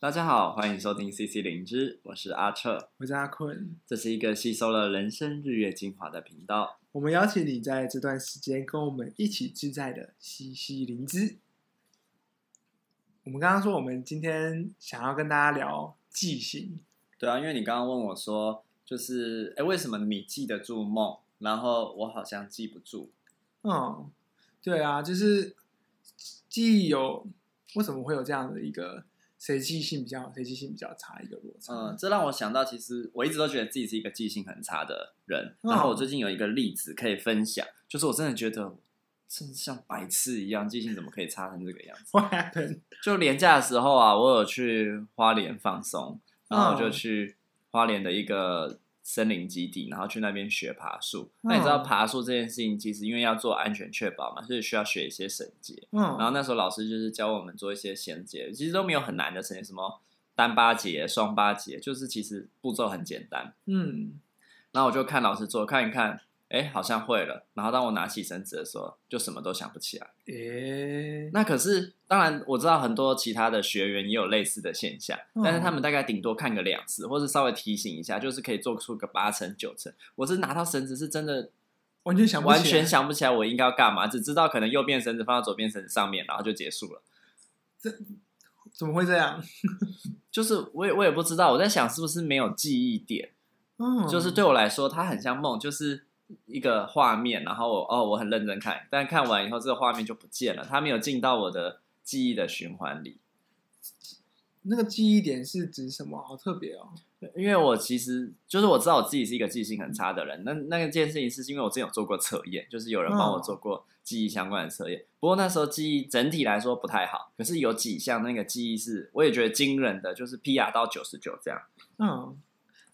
大家好，欢迎收听 CC 灵芝，我是阿彻，我是阿坤，这是一个吸收了人生日月精华的频道。我们邀请你在这段时间跟我们一起自在的吸吸灵芝。我们刚刚说，我们今天想要跟大家聊记性。对啊，因为你刚刚问我说，就是哎，为什么你记得住梦，然后我好像记不住？嗯，对啊，就是记忆有为什么会有这样的一个？谁记性比较好，谁记性比较差？一个落差。嗯，这让我想到，其实我一直都觉得自己是一个记性很差的人。嗯、然后我最近有一个例子可以分享，就是我真的觉得，真像白痴一样，记性怎么可以差成这个样子？What happened？就廉假的时候啊，我有去花莲放松，然后我就去花莲的一个。森林基地，然后去那边学爬树。那你知道爬树这件事情，其实因为要做安全确保嘛，所以需要学一些绳结。嗯，然后那时候老师就是教我们做一些衔结，其实都没有很难的绳结，什么单八节、双八节，就是其实步骤很简单。嗯，然后我就看老师做，看一看。哎，好像会了。然后当我拿起绳子的时候，就什么都想不起来。诶，那可是当然我知道很多其他的学员也有类似的现象，嗯、但是他们大概顶多看个两次，或是稍微提醒一下，就是可以做出个八成九成。我是拿到绳子是真的完全想不完全想不起来我应该要干嘛，只知道可能右边绳子放到左边绳子上面，然后就结束了。这怎么会这样？就是我也我也不知道，我在想是不是没有记忆点。嗯，就是对我来说，它很像梦，就是。一个画面，然后我哦，我很认真看，但看完以后，这个画面就不见了，它没有进到我的记忆的循环里。那个记忆点是指什么？好特别哦！因为我其实就是我知道我自己是一个记性很差的人。那那个件事情是因为我之前有做过测验，就是有人帮我做过记忆相关的测验。不过那时候记忆整体来说不太好，可是有几项那个记忆是我也觉得惊人的，就是 PR 到九十九这样。嗯。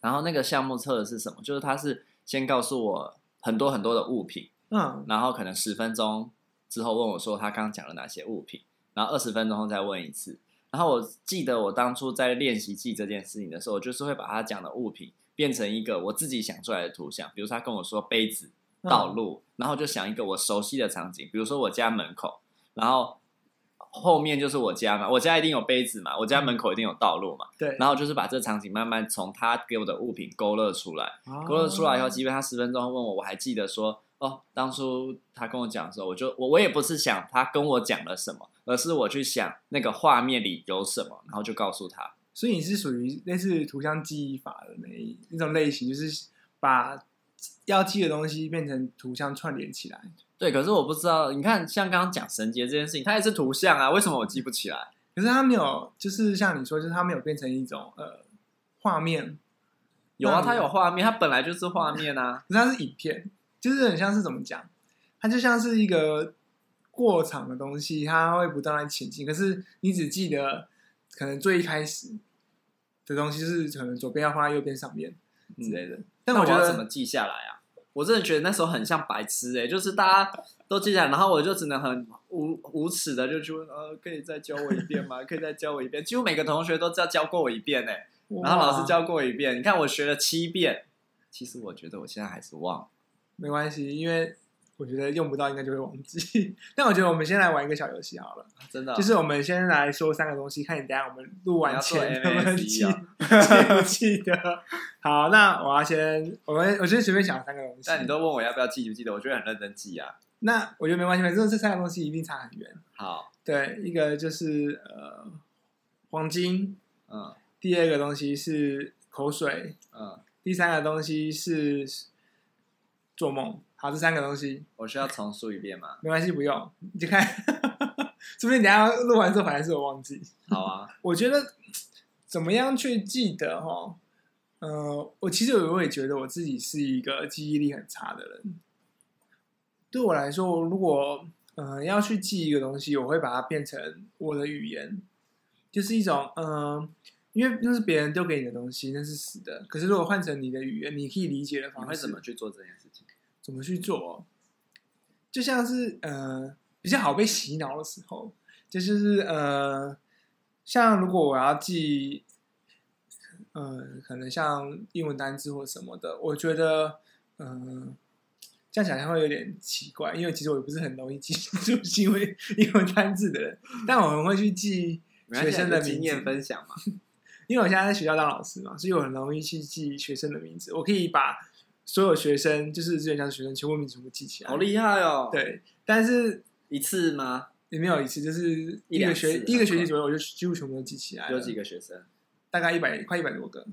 然后那个项目测的是什么？就是他是先告诉我。很多很多的物品，嗯，然后可能十分钟之后问我说他刚刚讲了哪些物品，然后二十分钟后再问一次。然后我记得我当初在练习记这件事情的时候，我就是会把他讲的物品变成一个我自己想出来的图像，比如他跟我说杯子、道路，嗯，然后就想一个我熟悉的场景，比如说我家门口，然后。后面就是我家嘛，我家一定有杯子嘛，我家门口一定有道路嘛。对，然后就是把这场景慢慢从他给我的物品勾勒出来，哦、勾勒出来以后，基本他十分钟问我，我还记得说，哦，当初他跟我讲的时候，我就我我也不是想他跟我讲了什么，而是我去想那个画面里有什么，然后就告诉他。所以你是属于类似图像记忆法的那一那种类型，就是把要记的东西变成图像串联起来。对，可是我不知道，你看，像刚刚讲绳结这件事情，它也是图像啊，为什么我记不起来？可是它没有，就是像你说，就是它没有变成一种呃画面。有啊，它有画面，它本来就是画面啊。可是它是影片，就是很像是怎么讲？它就像是一个过场的东西，它会不断的前进。可是你只记得可能最一开始的东西，就是可能左边要放在右边上面之类的。嗯、但我觉得我怎么记下来啊？我真的觉得那时候很像白痴哎、欸，就是大家都记下来，然后我就只能很无无耻的就去问，呃，可以再教我一遍吗？可以再教我一遍？几乎每个同学都知道教过我一遍哎、欸，然后老师教过我一遍，你看我学了七遍，其实我觉得我现在还是忘了，没关系，因为。我觉得用不到应该就会忘记，但我觉得我们先来玩一个小游戏好了，真的、哦，就是我们先来说三个东西，看你等下我们录完前能不能记，记不记得？好，那我要先，我们我先随便想三个东西。但你都问我要不要记不记得，我觉得很认真记啊。那我觉得没关系，反正这三个东西一定差很远。好，对，一个就是呃黄金，嗯，第二个东西是口水，嗯，第三个东西是做梦。好，这三个东西，我需要重述一遍吗？没关系，不用，你就看，说不定等下录完之后，反正是我忘记。好啊，我觉得怎么样去记得哈？呃，我其实我也觉得我自己是一个记忆力很差的人。对我来说，如果呃要去记一个东西，我会把它变成我的语言，就是一种嗯、呃，因为那是别人丢给你的东西，那是死的。可是如果换成你的语言，你可以理解的方式，你会怎么去做这件事情？怎么去做？就像是呃比较好被洗脑的时候，就是呃像如果我要记，呃可能像英文单字或什么的，我觉得嗯、呃、这样想象会有点奇怪，因为其实我也不是很容易记住因为英文单字的人，但我们会去记学生的经验分享嘛。因为我现在在学校当老师嘛，所以我很容易去记学生的名字。我可以把所有学生，就是之前教的学生全部名字全部记起来。好厉害哦！对，但是一次吗？也没有一次，就是一个学一,一个学期左右，我就几乎全部都记起来。有几个学生？大概一百，快一百多个。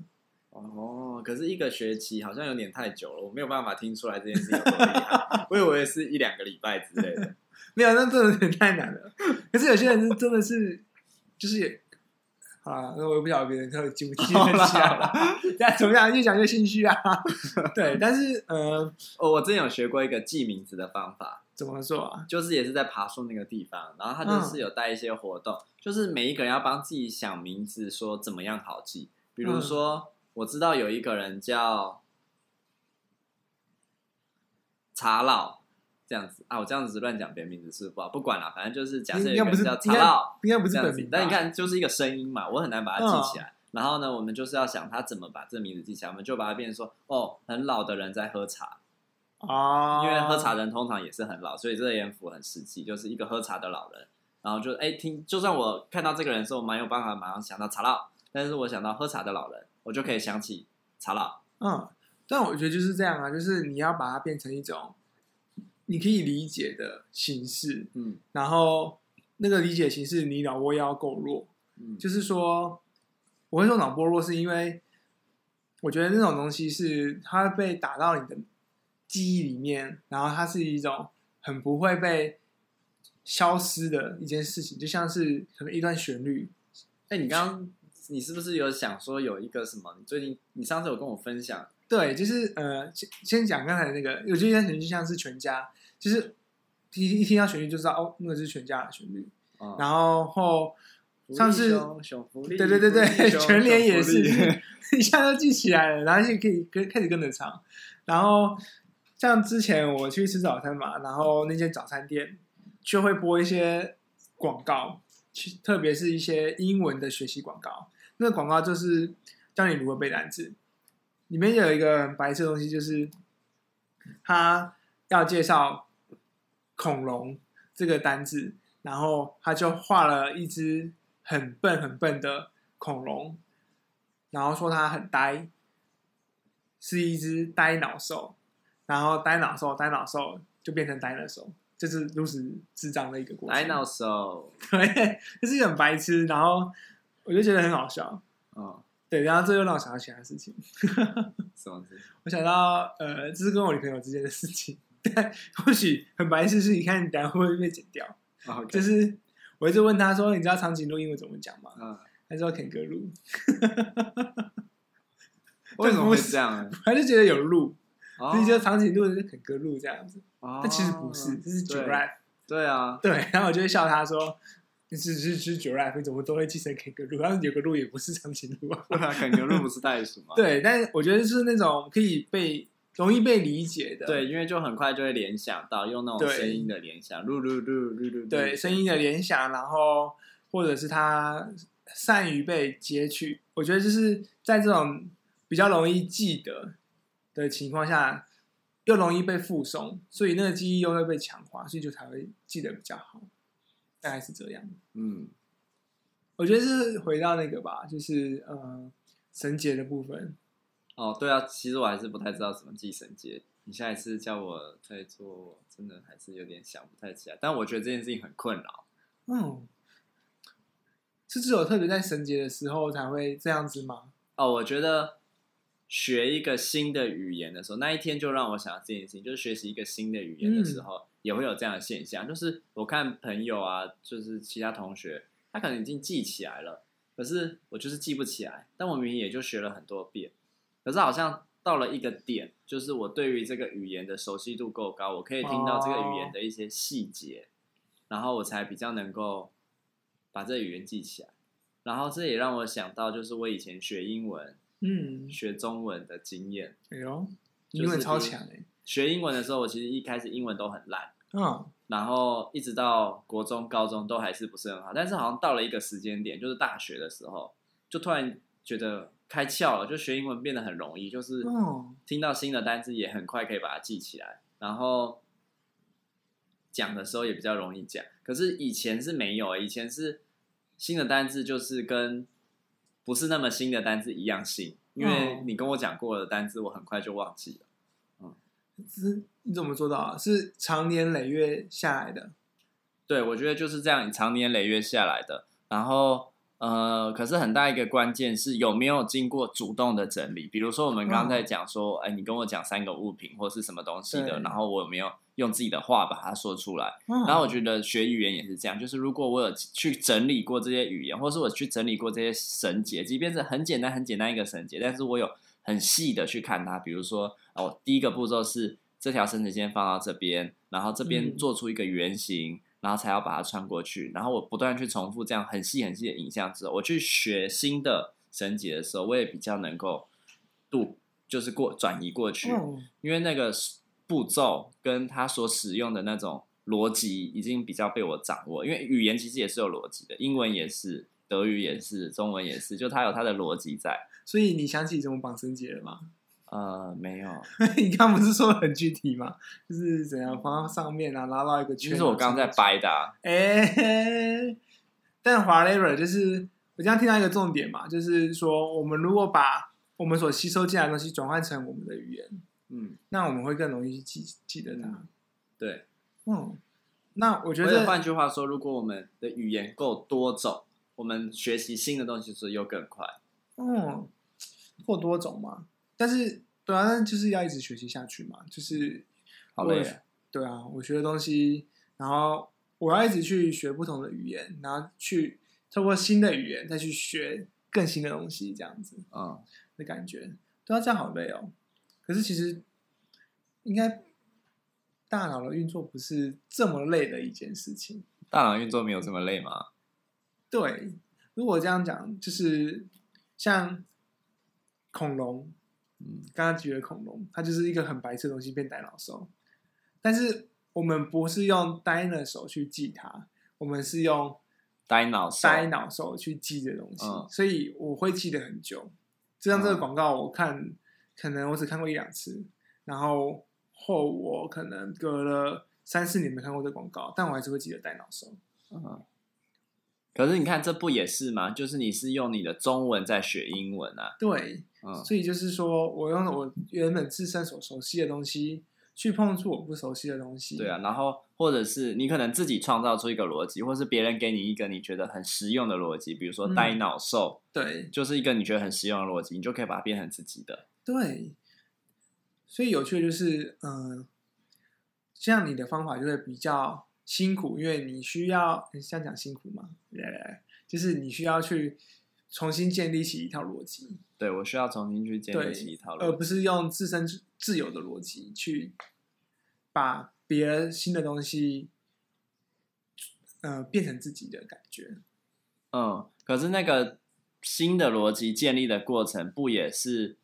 哦，可是一个学期好像有点太久了，我没有办法听出来这件事情有多厉害。我以为是一两个礼拜之类的。没有，那真的有点太难了。可是有些人真的是，就是也。啊，那我也不晓得别人到底记不记得起来了。但怎么样？越讲越心虚啊。对，但是呃，哦，我之前有学过一个记名字的方法。怎么做啊？就是也是在爬树那个地方，然后他就是有带一些活动，嗯、就是每一个人要帮自己想名字，说怎么样好记。比如说，嗯、我知道有一个人叫茶老。这样子啊，我这样子乱讲别人名字是不好，不管了，反正就是假设有个人叫查老，应该不是本名，但你看就是一个声音嘛，我很难把它记起来。嗯、然后呢，我们就是要想他怎么把这个名字记起来，我们就把它变成说，哦，很老的人在喝茶哦，因为喝茶人通常也是很老，所以这个言符很实际，就是一个喝茶的老人。然后就哎听，就算我看到这个人的时候，我蛮有办法马上想到茶老，但是我想到喝茶的老人，我就可以想起茶老。嗯，但我觉得就是这样啊，就是你要把它变成一种。你可以理解的形式，嗯，然后那个理解形式，你脑波要够弱，嗯，就是说，我会说脑波弱，是因为我觉得那种东西是它被打到你的记忆里面，然后它是一种很不会被消失的一件事情，就像是可能一段旋律。哎，你刚刚你是不是有想说有一个什么？你最近你上次有跟我分享？对，就是呃，先先讲刚才那个，有些旋律就像是全家。就是一一听到旋律就知道哦，那个是全家的旋律。哦、然后后上次对对对对，全联也是 一下就记起来了，然后就可以跟开始跟着唱。然后像之前我去吃早餐嘛，然后那间早餐店就会播一些广告，特别是一些英文的学习广告。那个广告就是教你如何背单词，里面有一个很白色的东西，就是它要介绍。恐龙这个单字，然后他就画了一只很笨很笨的恐龙，然后说它很呆，是一只呆脑兽，然后呆脑兽呆脑兽就变成呆脑兽，就是如此智障的一个过程。呆脑兽，对，就是很白痴，然后我就觉得很好笑。哦，对，然后这又让我想到其他事情。什么事？我想到呃，这是跟我女朋友之间的事情。但或许很白痴，是你看你等下会不会被剪掉？Okay. 就是我一直问他说：“你知道长颈鹿英文怎么讲吗？”嗯，他说肯格鹿。为什么会这样？他就觉得有鹿，哦、所以就长颈鹿是肯格鹿这样子。哦、但其实不是，这是 giraffe。对啊，对。然后我就会笑他说：“你是是是 giraffe，你怎么都会记成肯格鹿？但是有个鹿也不是长颈鹿啊。”肯格鹿不是袋鼠吗？对，但是我觉得是那种可以被。容易被理解的，对，因为就很快就会联想到用那种声音的联想，噜噜噜噜噜，对，声音的联想，然后或者是他善于被截取，我觉得就是在这种比较容易记得的情况下，又容易被附送，所以那个记忆又会被强化，所以就才会记得比较好，大概是这样。嗯，我觉得是回到那个吧，就是呃绳结的部分。哦，对啊，其实我还是不太知道怎么记绳结。你下一次叫我再做，真的还是有点想不太起来。但我觉得这件事情很困扰。嗯，是只有特别在绳结的时候才会这样子吗？哦，我觉得学一个新的语言的时候，那一天就让我想到这件事情，就是学习一个新的语言的时候，嗯、也会有这样的现象。就是我看朋友啊，就是其他同学，他可能已经记起来了，可是我就是记不起来。但我明明也就学了很多遍。可是好像到了一个点，就是我对于这个语言的熟悉度够高，我可以听到这个语言的一些细节，然后我才比较能够把这个语言记起来。然后这也让我想到，就是我以前学英文，嗯，学中文的经验。哎呦，英文超强哎！学英文的时候，我其实一开始英文都很烂，嗯，然后一直到国中、高中都还是不是很好。但是好像到了一个时间点，就是大学的时候，就突然觉得。开窍了，就学英文变得很容易，就是听到新的单词也很快可以把它记起来，然后讲的时候也比较容易讲。可是以前是没有，以前是新的单字就是跟不是那么新的单字一样新，因为你跟我讲过的单字，我很快就忘记了。嗯，是你怎么做到啊？是长年累月下来的？对，我觉得就是这样，长年累月下来的。然后。呃，可是很大一个关键是有没有经过主动的整理。比如说，我们刚刚在讲说，哎、嗯，你跟我讲三个物品或是什么东西的，然后我有没有用自己的话把它说出来？嗯、然后我觉得学语言也是这样，就是如果我有去整理过这些语言，或是我去整理过这些绳结，即便是很简单很简单一个绳结，但是我有很细的去看它。比如说，哦，第一个步骤是这条绳子先放到这边，然后这边做出一个圆形。嗯然后才要把它穿过去，然后我不断去重复这样很细很细的影像之后，我去学新的绳结的时候，我也比较能够度，就是过转移过去，嗯、因为那个步骤跟他所使用的那种逻辑已经比较被我掌握。因为语言其实也是有逻辑的，英文也是，德语也是，中文也是，就它有它的逻辑在。所以你想起怎么绑绳结了吗？呃，没有。你刚不是说的很具体吗？就是怎样放到上面啊，拉到一个圈。就是我刚刚在掰的、啊。哎、欸，但 whatever，就是我刚刚听到一个重点嘛，就是说我们如果把我们所吸收进来的东西转换成我们的语言，嗯，那我们会更容易去记记得它、嗯。对，嗯，那我觉得，换句话说，如果我们的语言够多种，我们学习新的东西是又更快。嗯，够多种嘛。但是，对啊，但就是要一直学习下去嘛，就是好累啊。对啊，我学的东西，然后我要一直去学不同的语言，然后去透过新的语言再去学更新的东西，这样子，嗯，的感觉，对啊，这样好累哦。可是其实，应该大脑的运作不是这么累的一件事情。大脑运作没有这么累吗？对，如果这样讲，就是像恐龙。嗯，刚刚举的恐龙，它就是一个很白痴的东西变 dinosaur，但是我们不是用 dinosaur 去记它，我们是用 dinosaur dinosaur 去记这东西，嗯，所以我会记得很久。就像这个广告，我看，嗯，可能我只看过一两次，然后后我可能隔了三四年没看过这个广告，但我还是会记得 dinosaur。嗯。可是你看，这不也是吗？就是你是用你的中文在学英文啊。对，嗯，所以就是说我用我原本自身所熟悉的东西去碰触我不熟悉的东西。对啊，然后或者是你可能自己创造出一个逻辑，或是别人给你一个你觉得很实用的逻辑，比如说呆脑兽，对，就是一个你觉得很实用的逻辑，你就可以把它变成自己的。对，所以有趣的就是，嗯，这样你的方法就会比较。辛苦，因为你需要，你这样讲辛苦吗？来来来，就是你需要去重新建立起一套逻辑。对，我需要重新去建立起一套逻辑，而不是用自身自有的逻辑去把别人新的东西，呃，变成自己的感觉。嗯，可是那个新的逻辑建立的过程，不也是，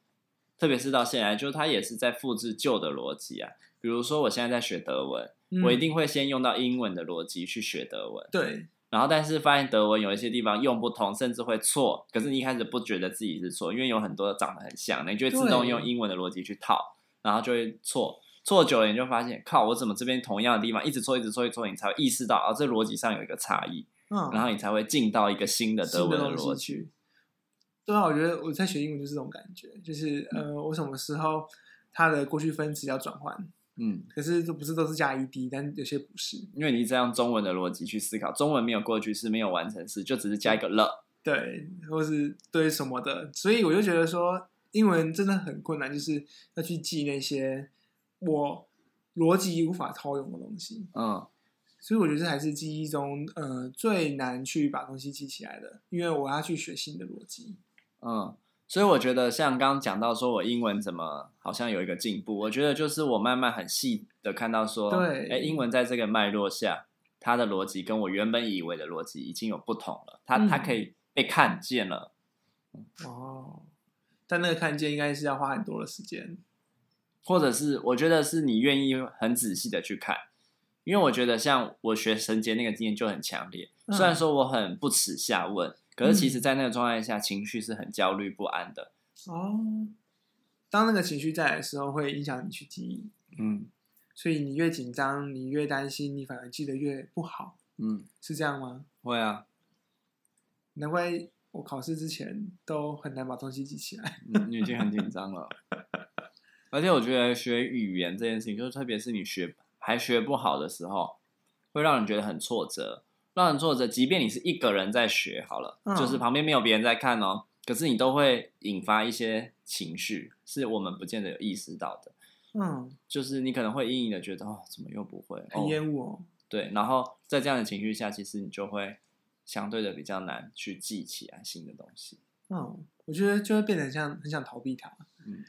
特别是到现在，就它也是在复制旧的逻辑啊。比如说，我现在在学德文。我一定会先用到英文的逻辑去学德文，对。然后，但是发现德文有一些地方用不通，甚至会错。可是你一开始不觉得自己是错，因为有很多长得很像，你就会自动用英文的逻辑去套，然后就会错。错久了，你就发现，靠，我怎么这边同样的地方一直错，一直错，一直错，你才会意识到啊，这逻辑上有一个差异。嗯。然后你才会进到一个新的德文的逻辑。对啊，我觉得我在学英文就是这种感觉，就是呃，我什么时候它的过去分词要转换。嗯，可是这不是都是加 ed，但有些不是，因为你这样中文的逻辑去思考，中文没有过去式，没有完成式，就只是加一个了，对，或是对什么的，所以我就觉得说，英文真的很困难，就是要去记那些我逻辑无法套用的东西，嗯，所以我觉得这还是记忆中呃最难去把东西记起来的，因为我要去学新的逻辑，嗯。所以我觉得，像刚刚讲到说，我英文怎么好像有一个进步？我觉得就是我慢慢很细的看到说，对，哎，英文在这个脉络下，它的逻辑跟我原本以为的逻辑已经有不同了，它、嗯、它可以被看见了。哦，但那个看见应该是要花很多的时间，或者是我觉得是你愿意很仔细的去看，因为我觉得像我学绳结那个经验就很强烈，虽然说我很不耻下问。可是，其实，在那个状态下，嗯、情绪是很焦虑不安的。哦，当那个情绪在的时候，会影响你去记忆。嗯，所以你越紧张，你越担心，你反而记得越不好。嗯，是这样吗？会啊。难怪我考试之前都很难把东西记起来。嗯，你已经很紧张了。而且我觉得学语言这件事情，就是特别是你学还学不好的时候，会让你觉得很挫折，让人挫折。即便你是一个人在学好了，嗯、就是旁边没有别人在看哦，可是你都会引发一些情绪，是我们不见得有意识到的。嗯，就是你可能会隐隐的觉得哦，怎么又不会？很厌恶哦。对，然后在这样的情绪下，其实你就会相对的比较难去记起来新的东西。嗯，我觉得就会变得像很想逃避它。嗯。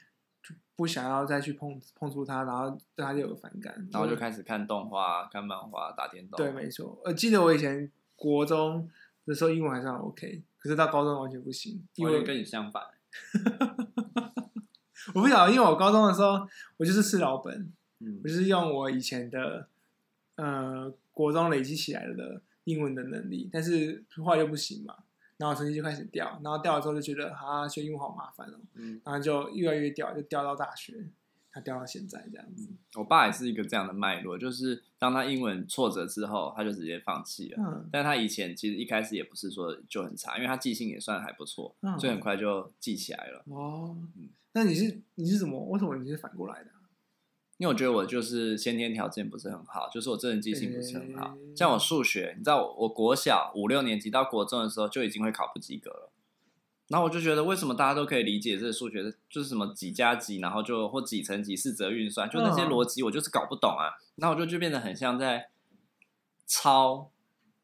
不想要再去碰碰触他，然后对他就有反感，然后就开始看动画、看漫画、打电动。对，没错。我记得我以前国中的时候英文还算 OK，可是到高中完全不行，因为跟你相反。我不晓得，因为我高中的时候我就是吃老本，嗯，我就是用我以前的呃国中累积起来的英文的能力，但是后来又不行嘛。然后成绩就开始掉，然后掉了之后就觉得啊，学英文好麻烦哦，嗯，然后就越来越掉，就掉到大学，他掉到现在这样子。我爸也是一个这样的脉络，就是当他英文挫折之后，他就直接放弃了。嗯，但他以前其实一开始也不是说就很差，因为他记性也算还不错，嗯，所以很快就记起来了。哦，嗯，那你是你是怎么？为什么你是反过来的？因为我觉得我就是先天条件不是很好，就是我真人记性不是很好。像我数学，你知道我，我国小五六年级到国中的时候就已经会考不及格了。然后我就觉得，为什么大家都可以理解这个数学，就是什么几加几，然后就或几乘几、四则运算，就那些逻辑我就是搞不懂啊。然后我就就变得很像在抄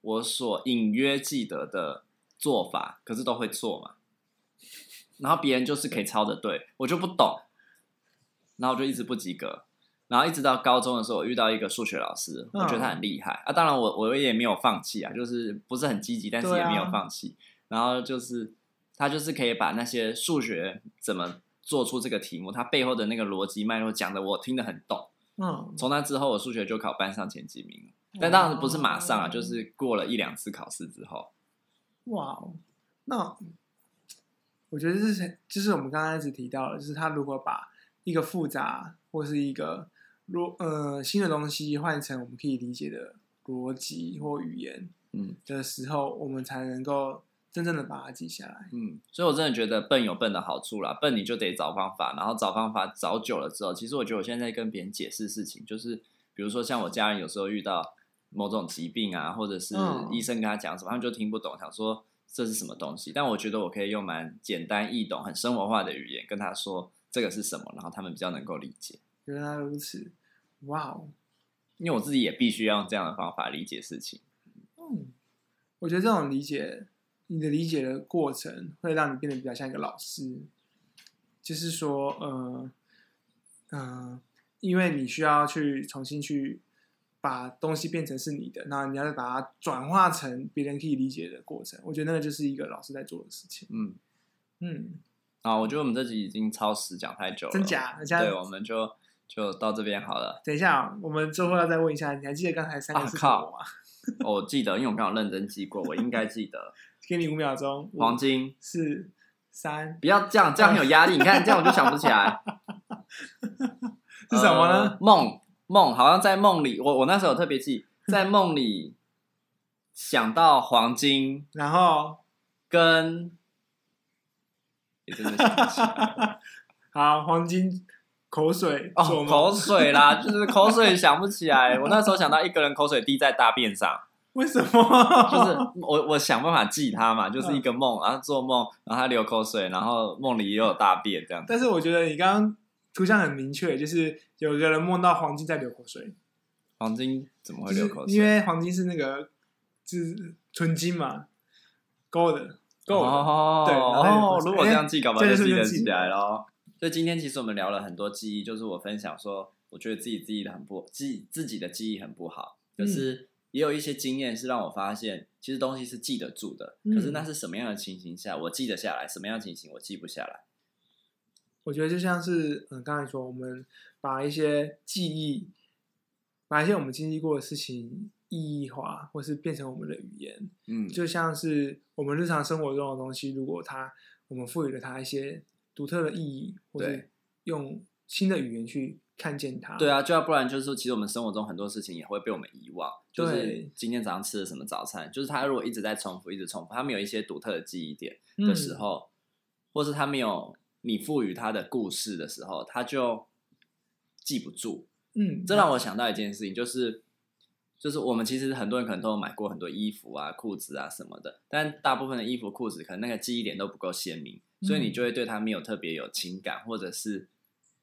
我所隐约记得的做法，可是都会做嘛。然后别人就是可以抄的对，我就不懂，然后我就一直不及格。然后一直到高中的时候，我遇到一个数学老师，我觉得他很厉害、嗯、啊。当然我，我我也没有放弃啊，就是不是很积极，但是也没有放弃。啊、然后就是他就是可以把那些数学怎么做出这个题目，他背后的那个逻辑脉络讲的我听得很懂。嗯，从那之后，我数学就考班上前几名。但当然不是马上啊，就是过了一两次考试之后。哇，那我觉得这是就是我们刚刚一直提到的，就是他如果把一个复杂或是一个逻呃，新的东西换成我们可以理解的逻辑或语言，嗯的时候，嗯、我们才能够真正的把它记下来。嗯，所以我真的觉得笨有笨的好处啦，笨你就得找方法，然后找方法找久了之后，其实我觉得我现在在跟别人解释事情，就是比如说像我家人有时候遇到某种疾病啊，或者是医生跟他讲什么，他们就听不懂，想说这是什么东西，但我觉得我可以用蛮简单易懂、很生活化的语言跟他说这个是什么，然后他们比较能够理解。原来如此，哇哦！因为我自己也必须要用这样的方法理解事情。嗯，我觉得这种理解，你的理解的过程会让你变得比较像一个老师。就是说，呃，嗯、呃，因为你需要去重新去把东西变成是你的，那你要把它转化成别人可以理解的过程。我觉得那个就是一个老师在做的事情。嗯嗯，啊，我觉得我们这集已经超时讲太久了，真假？对，我们就。就到这边好了。等一下，我们最后要再问一下，你还记得刚才三个字吗？靠我记得，因为我刚好认真记过，我应该记得。给你五秒钟。黄金四三。不要这样，这样很有压力。你看，这样我就想不起来。是什么呢？梦梦，好像在梦里。我我那时候有特别记，在梦里想到黄金，然后跟也真的想不起来。好，黄金。口水哦，口水啦，就是口水想不起来。我那时候想到一个人口水滴在大便上，为什么？就是我我想办法记他嘛，就是一个梦，然后做梦，然后他流口水，然后梦里也有大便这样。但是我觉得你刚刚图像很明确，就是有个人梦到黄金在流口水。黄金怎么会流口水？因为黄金是那个就是纯金嘛，gold gold。哦，对哦，如果这样记，搞不好就记得起来了。所以今天其实我们聊了很多记忆，就是我分享说，我觉得自己记忆的很不记自己的记忆很不好，就是也有一些经验是让我发现，其实东西是记得住的，可是那是什么样的情形下我记得下来，什么样的情形我记不下来？我觉得就像是嗯，刚才说我们把一些记忆，把一些我们经历过的事情意义化，或是变成我们的语言，嗯，就像是我们日常生活中的东西，如果它我们赋予了它一些。独特的意义，或者用新的语言去看见它。对啊，就要不然就是说，其实我们生活中很多事情也会被我们遗忘。对就是今天早上吃的什么早餐，就是他如果一直在重复，一直重复，他没有一些独特的记忆点的时候，嗯、或是他没有你赋予他的故事的时候，他就记不住。嗯，这让我想到一件事情，就是就是我们其实很多人可能都有买过很多衣服啊、裤子啊什么的，但大部分的衣服、裤子可能那个记忆点都不够鲜明，所以你就会对他没有特别有情感，或者是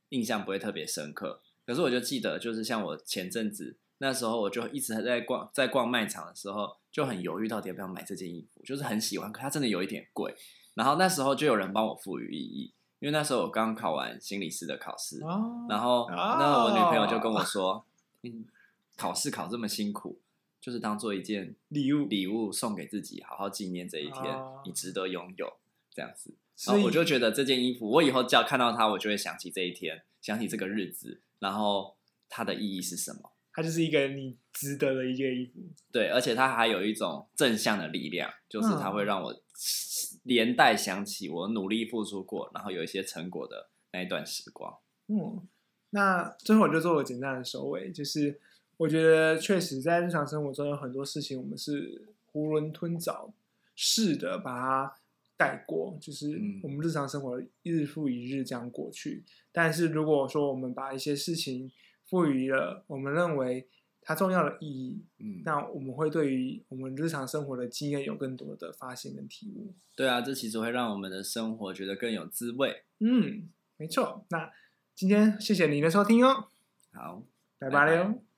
印象不会特别深刻。可是我就记得，就是像我前阵子那时候，我就一直在逛，在逛卖场的时候，就很犹豫到底要不要买这件衣服，就是很喜欢，可它真的有一点贵。然后那时候就有人帮我赋予意义，因为那时候我刚考完心理师的考试，哦、然后那我女朋友就跟我说：“嗯，考试考这么辛苦，就是当做一件礼物，礼物送给自己，好好纪念这一天，哦、你值得拥有。”这样子，然后我就觉得这件衣服，我以后只要看到它，我就会想起这一天，想起这个日子。然后它的意义是什么？它就是一个你值得的一件衣服。对，而且它还有一种正向的力量，就是它会让我连带想起我努力付出过，然后有一些成果的那一段时光。嗯，那最后我就做个简单的收尾，就是我觉得确实在日常生活中有很多事情，我们是囫囵吞枣似的把它带过，就是我们日常生活日复一日这样过去。但是如果说我们把一些事情赋予了我们认为它重要的意义，嗯，那我们会对于我们日常生活的经验有更多的发现跟体悟。对啊，这其实会让我们的生活觉得更有滋味。嗯，没错。那今天谢谢您的收听哦。好，拜拜。